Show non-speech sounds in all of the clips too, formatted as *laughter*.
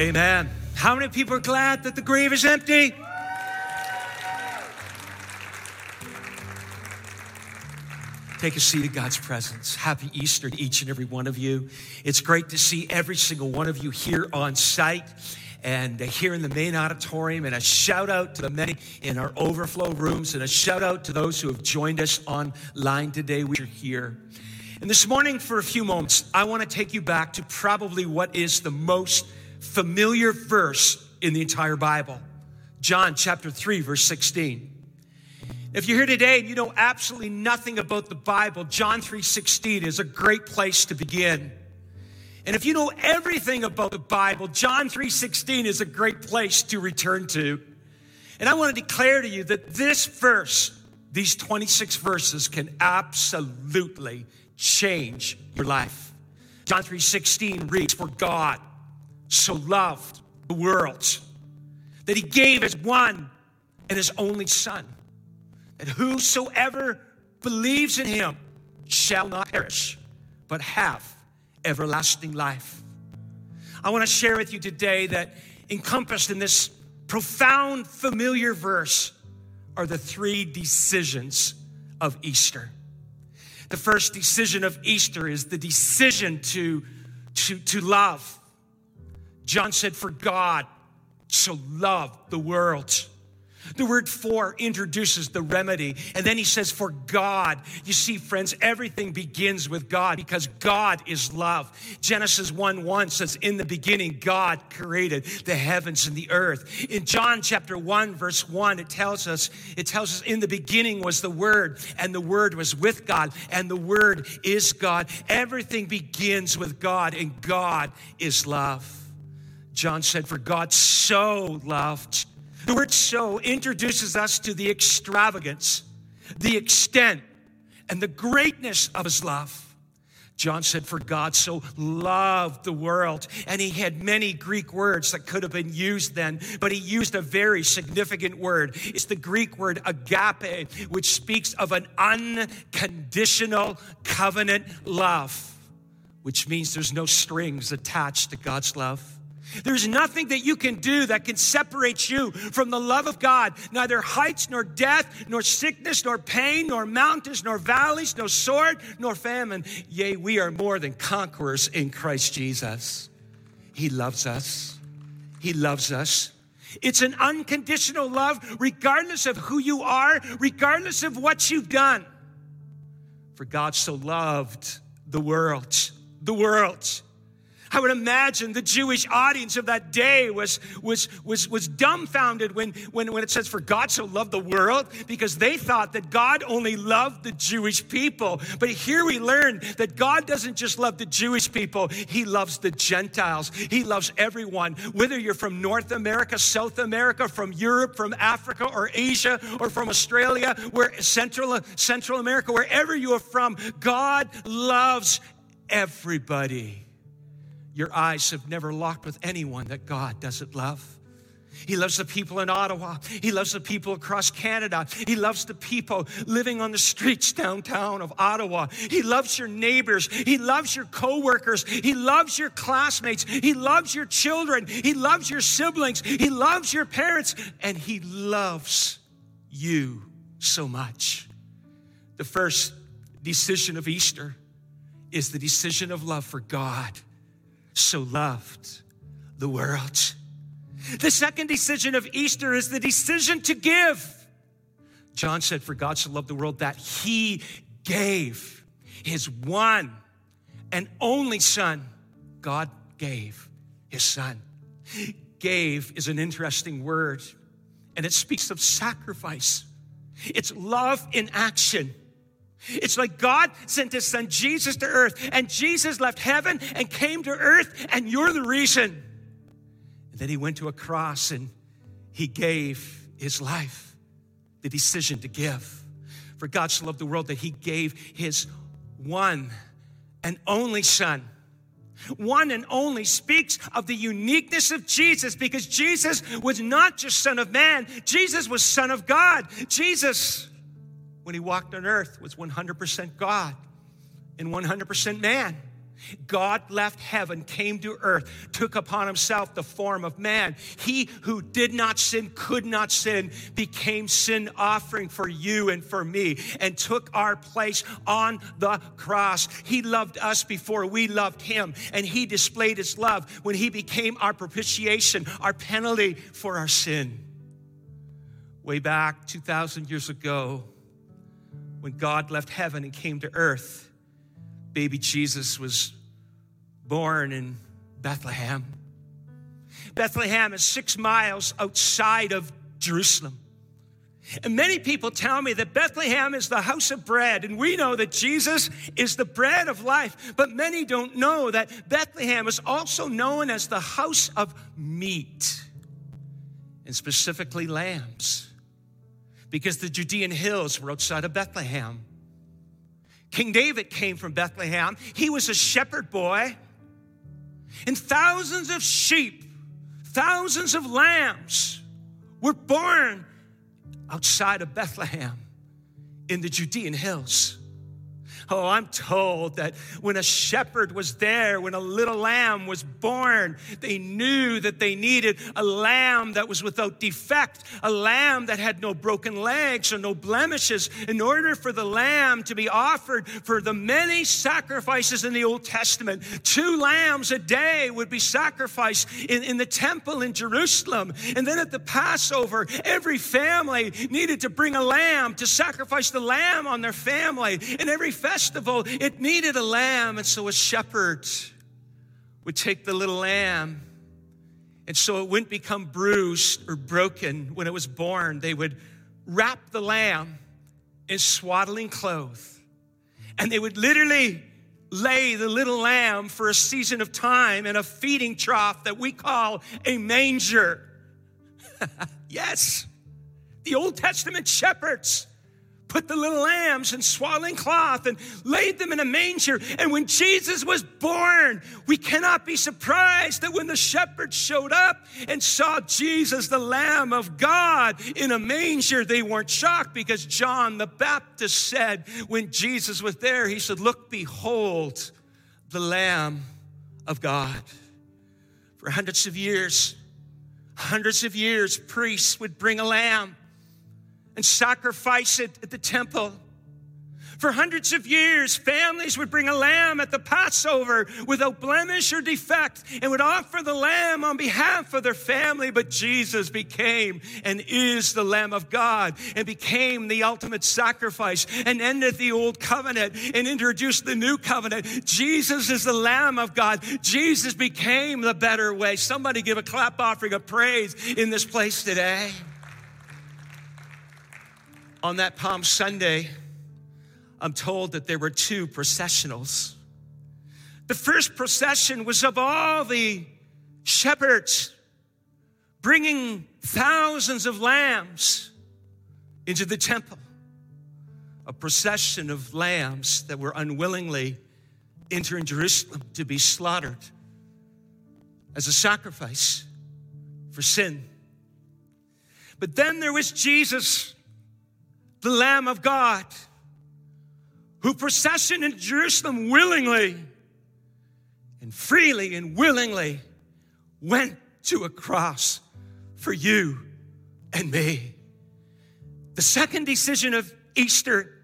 Amen. How many people are glad that the grave is empty? Take a seat in God's presence. Happy Easter to each and every one of you. It's great to see every single one of you here on site and here in the main auditorium. And a shout out to the many in our overflow rooms, and a shout out to those who have joined us online today. We're here. And this morning, for a few moments, I want to take you back to probably what is the most familiar verse in the entire Bible John chapter 3, verse 16. If you're here today and you know absolutely nothing about the Bible, John 3:16 is a great place to begin. And if you know everything about the Bible, John 3:16 is a great place to return to. And I want to declare to you that this verse, these 26 verses can absolutely change your life. John 3:16 reads, "For God so loved the world that he gave his one and his only son, that whosoever believes in him shall not perish, but have everlasting life. I want to share with you today that encompassed in this profound, familiar verse are the three decisions of Easter. The first decision of Easter is the decision to, to, to love. John said, For God so loved the world the word for introduces the remedy. And then he says, for God. You see, friends, everything begins with God because God is love. Genesis 1 1 says, In the beginning, God created the heavens and the earth. In John chapter 1, verse 1, it tells us, it tells us, in the beginning was the Word, and the Word was with God, and the Word is God. Everything begins with God, and God is love. John said, For God so loved the word so introduces us to the extravagance, the extent, and the greatness of his love. John said, For God so loved the world. And he had many Greek words that could have been used then, but he used a very significant word. It's the Greek word agape, which speaks of an unconditional covenant love, which means there's no strings attached to God's love. There's nothing that you can do that can separate you from the love of God. Neither heights, nor death, nor sickness, nor pain, nor mountains, nor valleys, no sword, nor famine. Yea, we are more than conquerors in Christ Jesus. He loves us. He loves us. It's an unconditional love, regardless of who you are, regardless of what you've done. For God so loved the world, the world I would imagine the Jewish audience of that day was, was, was, was dumbfounded when, when, when it says, For God so loved the world, because they thought that God only loved the Jewish people. But here we learn that God doesn't just love the Jewish people, He loves the Gentiles. He loves everyone, whether you're from North America, South America, from Europe, from Africa, or Asia, or from Australia, where Central, Central America, wherever you are from, God loves everybody. Your eyes have never locked with anyone that God doesn't love. He loves the people in Ottawa. He loves the people across Canada. He loves the people living on the streets downtown of Ottawa. He loves your neighbors. He loves your coworkers. He loves your classmates. He loves your children. He loves your siblings. He loves your parents. And He loves you so much. The first decision of Easter is the decision of love for God so loved the world. The second decision of Easter is the decision to give. John said, For God so loved the world that he gave his one and only son. God gave his son. Gave is an interesting word, and it speaks of sacrifice. It's love in action. It's like God sent his son Jesus to earth, and Jesus left heaven and came to earth, and you're the reason. And then he went to a cross and he gave his life, the decision to give. For God so loved the world that he gave his one and only son. One and only speaks of the uniqueness of Jesus because Jesus was not just Son of Man, Jesus was Son of God. Jesus when he walked on earth was 100% God and 100% man. God left heaven, came to earth, took upon himself the form of man. He who did not sin, could not sin, became sin offering for you and for me and took our place on the cross. He loved us before we loved him, and he displayed his love when he became our propitiation, our penalty for our sin. Way back 2,000 years ago, when God left heaven and came to earth, baby Jesus was born in Bethlehem. Bethlehem is six miles outside of Jerusalem. And many people tell me that Bethlehem is the house of bread, and we know that Jesus is the bread of life. But many don't know that Bethlehem is also known as the house of meat, and specifically lambs, because the Judean hills were outside of Bethlehem. King David came from Bethlehem. He was a shepherd boy. And thousands of sheep, thousands of lambs were born outside of Bethlehem in the Judean hills. Oh, I'm told that when a shepherd was there, when a little lamb was born, they knew that they needed a lamb that was without defect, a lamb that had no broken legs or no blemishes, in order for the lamb to be offered for the many sacrifices in the Old Testament. Two lambs a day would be sacrificed in, in the temple in Jerusalem. And then at the Passover, every family needed to bring a lamb to sacrifice the lamb on their family. And every festival, festival, it needed a lamb. And so a shepherd would take the little lamb. And so it wouldn't become bruised or broken when it was born. They would wrap the lamb in swaddling clothes. And they would literally lay the little lamb for a season of time in a feeding trough that we call a manger. *laughs* yes, the Old Testament shepherds put the little lambs in swaddling cloth and laid them in a manger. And when Jesus was born, we cannot be surprised that when the shepherds showed up and saw Jesus, the Lamb of God, in a manger, they weren't shocked because John the Baptist said, when Jesus was there, he said, Look, behold, the Lamb of God. For hundreds of years, hundreds of years, priests would bring a lamb and sacrifice it at the temple. For hundreds of years, families would bring a lamb at the Passover without blemish or defect and would offer the lamb on behalf of their family. But Jesus became and is the Lamb of God and became the ultimate sacrifice and ended the old covenant and introduced the new covenant. Jesus is the Lamb of God. Jesus became the better way. Somebody give a clap offering of praise in this place today on that Palm Sunday, I'm told that there were two processionals. The first procession was of all the shepherds bringing thousands of lambs into the temple. A procession of lambs that were unwillingly entering Jerusalem to be slaughtered as a sacrifice for sin. But then there was Jesus the Lamb of God, who processioned in Jerusalem willingly and freely and willingly went to a cross for you and me. The second decision of Easter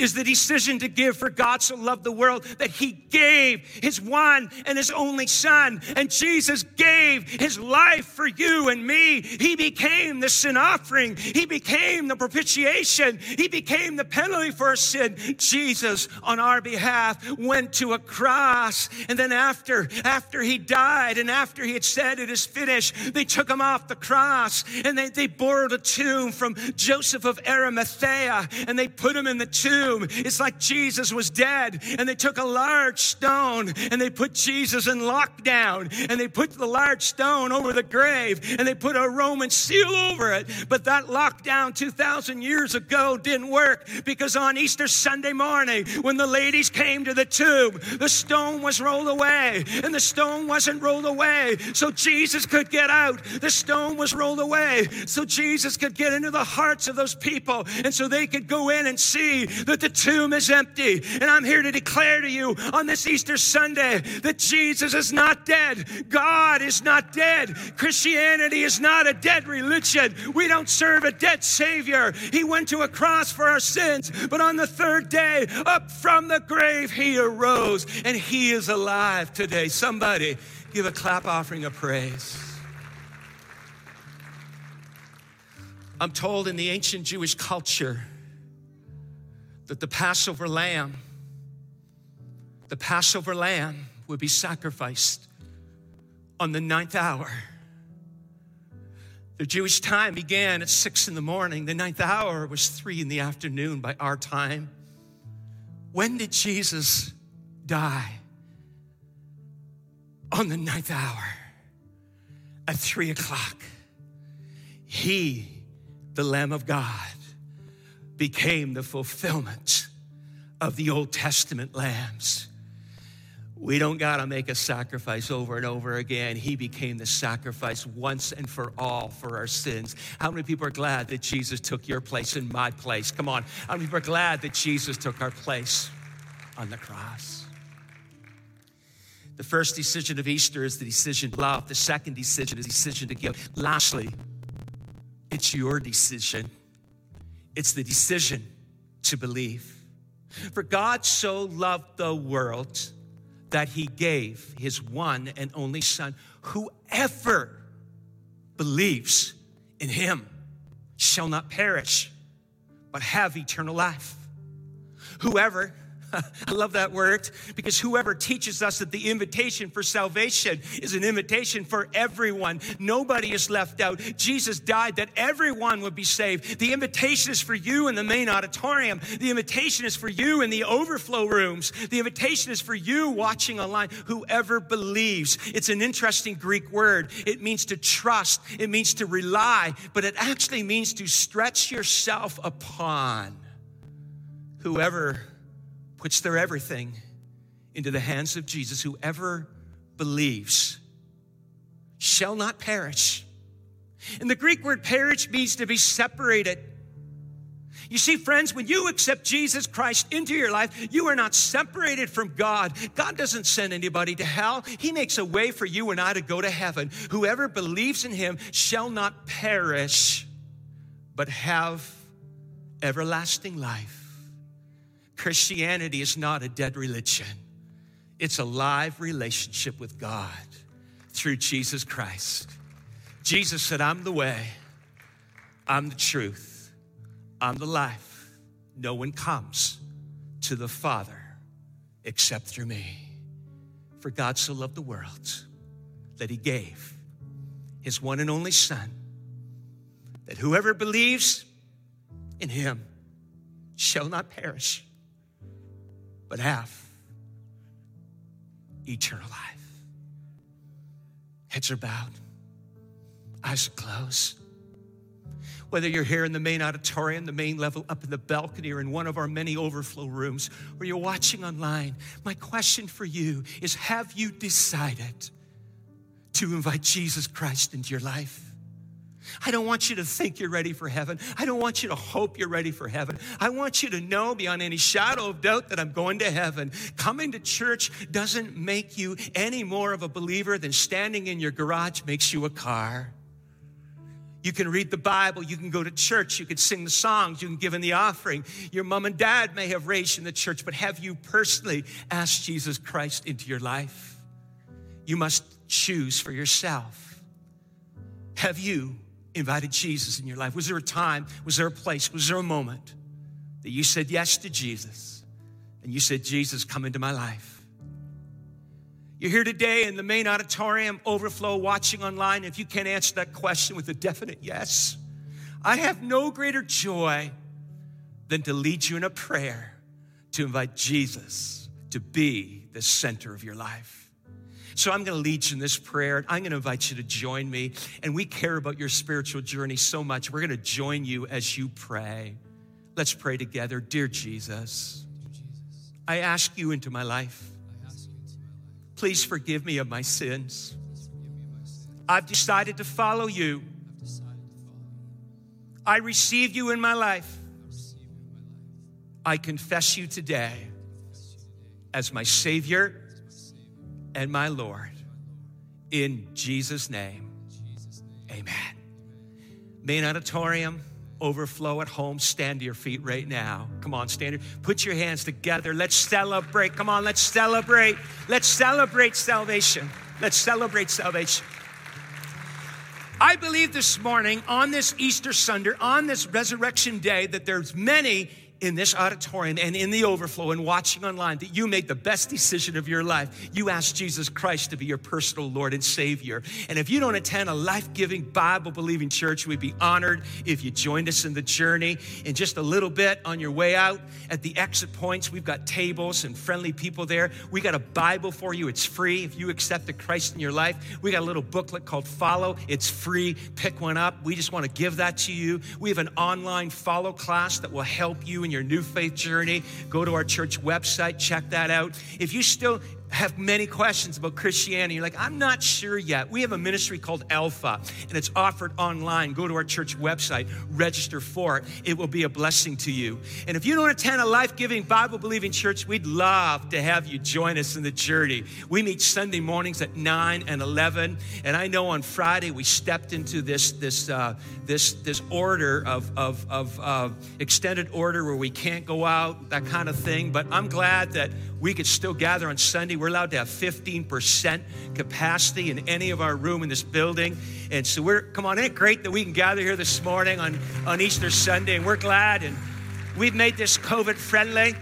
is the decision to give for God so loved the world that he gave his one and his only son. And Jesus gave his life for you and me. He became the sin offering. He became the propitiation. He became the penalty for our sin. Jesus on our behalf went to a cross. And then after, after he died and after he had said it is finished, they took him off the cross and they, they borrowed a tomb from Joseph of Arimathea and they put him in the tomb tomb. It's like Jesus was dead, and they took a large stone and they put Jesus in lockdown, and they put the large stone over the grave, and they put a Roman seal over it. But that lockdown 2,000 years ago didn't work because on Easter Sunday morning, when the ladies came to the tomb, the stone was rolled away, and the stone wasn't rolled away so Jesus could get out. The stone was rolled away so Jesus could get into the hearts of those people, and so they could go in and see the the tomb is empty. And I'm here to declare to you on this Easter Sunday that Jesus is not dead. God is not dead. Christianity is not a dead religion. We don't serve a dead Savior. He went to a cross for our sins, but on the third day, up from the grave, He arose and He is alive today. Somebody give a clap offering of praise. I'm told in the ancient Jewish culture that the Passover lamb, the Passover lamb would be sacrificed on the ninth hour. The Jewish time began at six in the morning. The ninth hour was three in the afternoon by our time. When did Jesus die? On the ninth hour at three o'clock. He the Lamb of God became the fulfillment of the Old Testament lambs. We don't got to make a sacrifice over and over again. He became the sacrifice once and for all for our sins. How many people are glad that Jesus took your place and my place? Come on. How many people are glad that Jesus took our place on the cross? The first decision of Easter is the decision to love. The second decision is the decision to give. Lastly, it's your decision. It's the decision to believe. For God so loved the world that he gave his one and only Son. Whoever believes in him shall not perish, but have eternal life. Whoever *laughs* I love that word because whoever teaches us that the invitation for salvation is an invitation for everyone. Nobody is left out. Jesus died that everyone would be saved. The invitation is for you in the main auditorium. The invitation is for you in the overflow rooms. The invitation is for you watching online. Whoever believes. It's an interesting Greek word. It means to trust, it means to rely, but it actually means to stretch yourself upon. Whoever puts their everything into the hands of Jesus, whoever believes shall not perish. And the Greek word perish means to be separated. You see, friends, when you accept Jesus Christ into your life, you are not separated from God. God doesn't send anybody to hell, He makes a way for you and I to go to heaven. Whoever believes in Him shall not perish, but have everlasting life. Christianity is not a dead religion, it's a live relationship with God through Jesus Christ. Jesus said, I'm the way, I'm the truth, I'm the life. No one comes to the Father except through me. For God so loved the world that he gave his one and only Son, that whoever believes in him shall not perish, but have eternal life. Heads are bowed, eyes are closed. Whether you're here in the main auditorium, the main level, up in the balcony, or in one of our many overflow rooms, or you're watching online, my question for you is Have you decided to invite Jesus Christ into your life? I don't want you to think you're ready for heaven. I don't want you to hope you're ready for heaven. I want you to know beyond any shadow of doubt that I'm going to heaven. Coming to church doesn't make you any more of a believer than standing in your garage makes you a car. You can read the Bible, you can go to church, you can sing the songs, you can give in the offering. Your mom and dad may have raised you in the church, but have you personally asked Jesus Christ into your life? You must choose for yourself. Have you invited Jesus in your life? Was there a time, was there a place, was there a moment that you said yes to Jesus and you said, Jesus, come into my life? You're here today in the main auditorium, overflow, watching online. If you can't answer that question with a definite yes, I have no greater joy than to lead you in a prayer to invite Jesus to be the center of your life. So I'm going to lead you in this prayer. And I'm going to invite you to join me. And we care about your spiritual journey so much. We're going to join you as you pray. Let's pray together. Dear Jesus, I ask you into my life. Please forgive me of my sins. I've decided to follow you. I receive you in my life. I confess you today as my Savior and my Lord. In Jesus' name, amen. Main auditorium, overflow at home. Stand to your feet right now. Come on, stand. Put your hands together. Let's celebrate. Come on, let's celebrate. Let's celebrate salvation. Let's celebrate salvation. I believe this morning on this Easter Sunday, on this resurrection day, that there's many in this auditorium and in the overflow and watching online that you made the best decision of your life. You asked Jesus Christ to be your personal Lord and Savior. And if you don't attend a life giving, Bible believing church, we'd be honored if you joined us in the journey. In just a little bit on your way out at the exit points, we've got tables and friendly people there. We got a Bible for you, it's free. If you accepted Christ in your life, we got a little booklet called Follow. It's free. Pick one up. We just want to give that to you. We have an online follow class that will help you your new faith journey, go to our church website, check that out. If you still have many questions about Christianity. You're like, I'm not sure yet. We have a ministry called Alpha, and it's offered online. Go to our church website, register for it. It will be a blessing to you. And if you don't attend a life giving, Bible believing church, we'd love to have you join us in the journey. We meet Sunday mornings at 9 and 11. And I know on Friday we stepped into this, this, uh, this, this order of, of, of uh, extended order where we can't go out, that kind of thing. But I'm glad that we could still gather on Sunday. We're allowed to have 15% capacity in any of our room in this building. And so we're, come on, isn't it great that we can gather here this morning on, on Easter Sunday? And we're glad. And we've made this COVID friendly.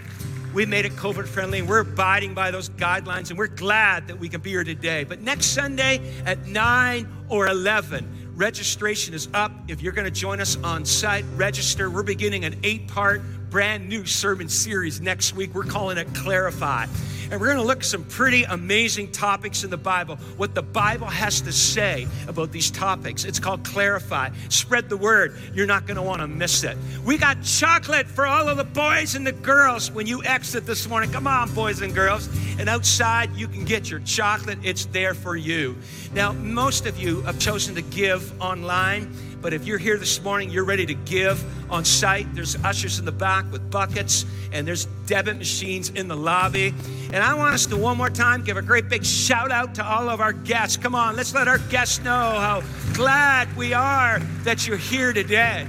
We've made it COVID friendly, and we're abiding by those guidelines, and we're glad that we can be here today. But next Sunday at 9 or 11, registration is up. If you're going to join us on site, register. We're beginning an eight part brand new sermon series next week. We're calling it Clarify. And we're going to look at some pretty amazing topics in the Bible, what the Bible has to say about these topics. It's called Clarify. Spread the word. You're not going to want to miss it. We got chocolate for all of the boys and the girls when you exit this morning. Come on, boys and girls. And outside, you can get your chocolate, it's there for you. Now, most of you have chosen to give online. But if you're here this morning, you're ready to give on site. There's ushers in the back with buckets, and there's debit machines in the lobby. And I want us to one more time give a great big shout out to all of our guests. Come on, let's let our guests know how glad we are that you're here today.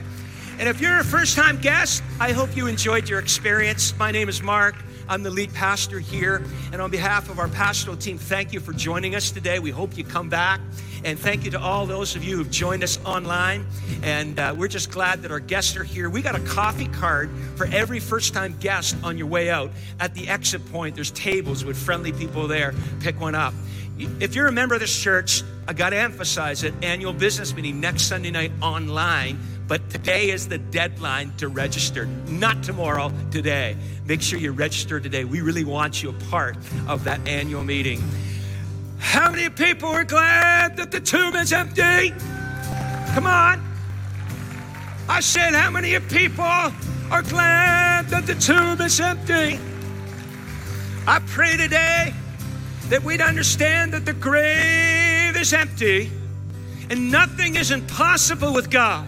And if you're a first time guest, I hope you enjoyed your experience. My name is Mark. I'm the lead pastor here. And on behalf of our pastoral team, thank you for joining us today. We hope you come back. And thank you to all those of you who've joined us online. And uh, we're just glad that our guests are here. We got a coffee card for every first time guest on your way out. At the exit point, there's tables with friendly people there. Pick one up. If you're a member of this church, I got to emphasize it annual business meeting next Sunday night online. But today is the deadline to register, not tomorrow, today. Make sure you register today. We really want you a part of that annual meeting. How many people are glad that the tomb is empty? Come on. I said, How many people are glad that the tomb is empty? I pray today that we'd understand that the grave is empty and nothing is impossible with God.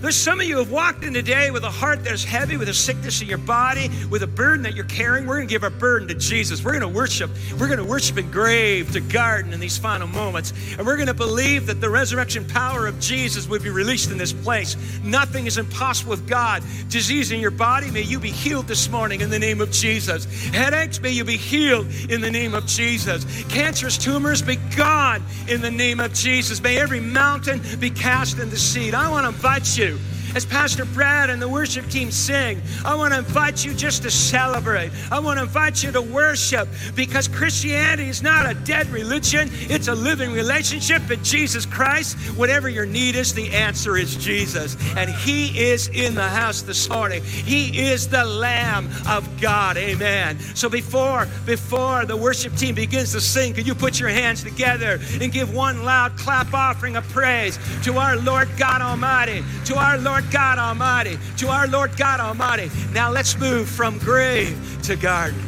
There's some of you have walked in today with a heart that's heavy, with a sickness in your body, with a burden that you're carrying. We're going to give our burden to Jesus. We're going to worship. We're going to worship in grave to garden in these final moments. And we're going to believe that the resurrection power of Jesus would be released in this place. Nothing is impossible with God. Disease in your body, may you be healed this morning in the name of Jesus. Headaches, may you be healed in the name of Jesus. Cancerous tumors, be gone in the name of Jesus. May every mountain be cast in the sea. I want to invite you do as Pastor Brad and the worship team sing, I want to invite you just to celebrate. I want to invite you to worship because Christianity is not a dead religion, it's a living relationship in Jesus Christ. Whatever your need is, the answer is Jesus. And He is in the house this morning. He is the Lamb of God. Amen. So before, before the worship team begins to sing, could you put your hands together and give one loud clap offering of praise to our Lord God Almighty, to our Lord God Almighty, to our Lord God Almighty. Now let's move from grave to garden.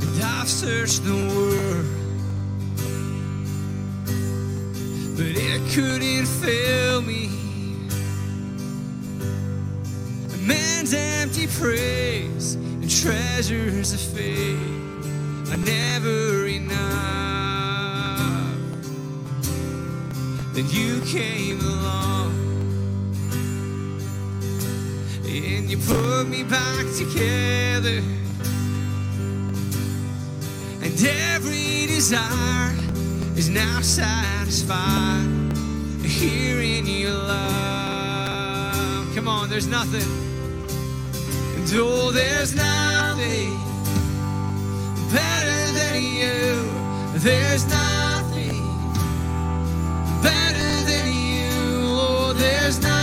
And I've searched the world, but it couldn't fail me. A man's empty praise and treasures of faith are never enough. Then you came along and you put me back together. And every desire is now satisfied here in your love. Come on, there's nothing. And oh, there's nothing better than you. There's nothing there's nothing.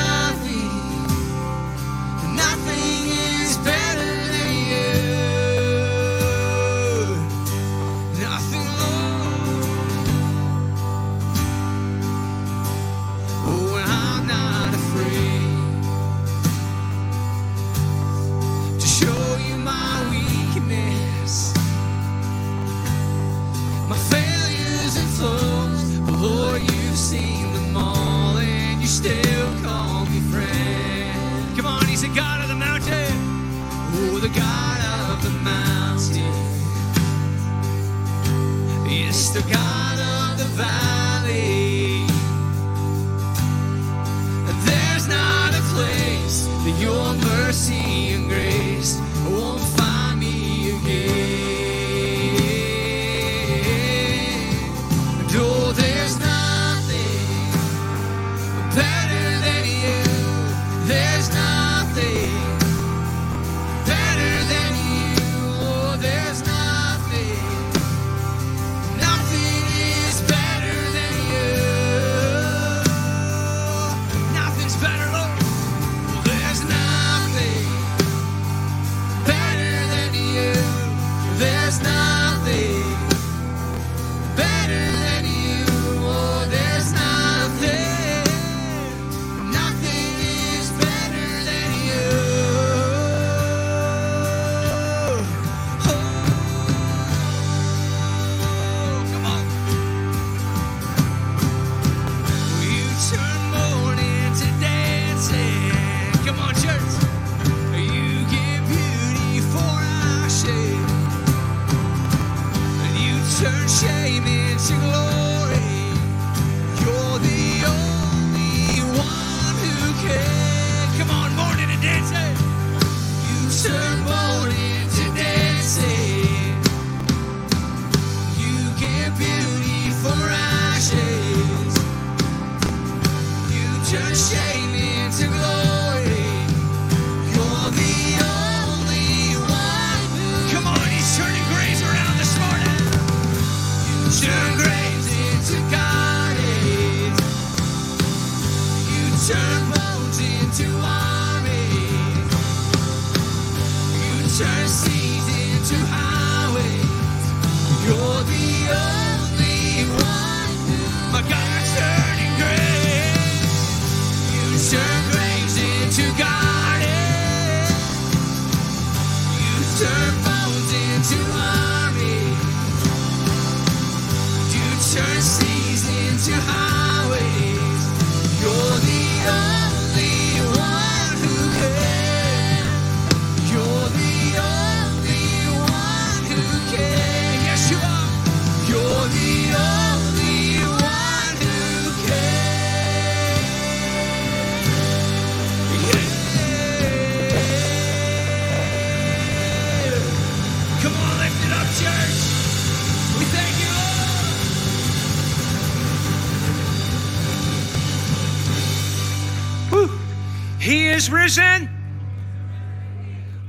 Is risen.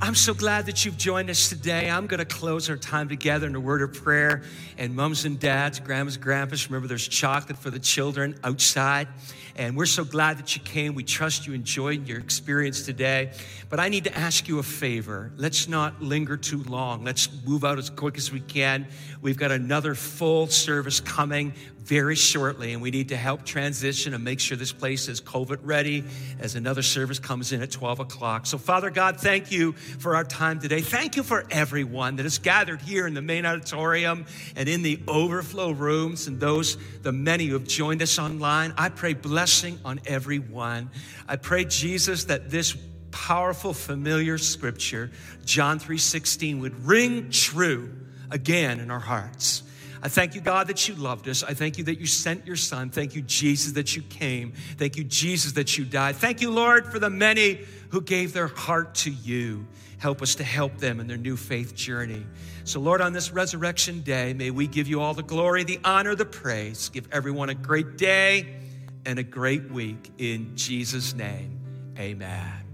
I'm so glad that you've joined us today. I'm going to close our time together in a word of prayer. And mums and dads, grandmas, grandpas, remember there's chocolate for the children outside. And we're so glad that you came. We trust you enjoyed your experience today. But I need to ask you a favor. Let's not linger too long. Let's move out as quick as we can. We've got another full service coming very shortly, and we need to help transition and make sure this place is COVID ready as another service comes in at 12 o'clock. So, Father God, thank you for our time today. Thank you for everyone that is gathered here in the main auditorium and in the overflow rooms, and those, the many who have joined us online. I pray blessing on everyone. I pray, Jesus, that this powerful, familiar scripture, John 3:16, would ring true again in our hearts. I thank you, God, that you loved us. I thank you that you sent your son. Thank you, Jesus, that you came. Thank you, Jesus, that you died. Thank you, Lord, for the many who gave their heart to you. Help us to help them in their new faith journey. So, Lord, on this resurrection day, may we give you all the glory, the honor, the praise. Give everyone a great day and a great week. In Jesus' name, amen.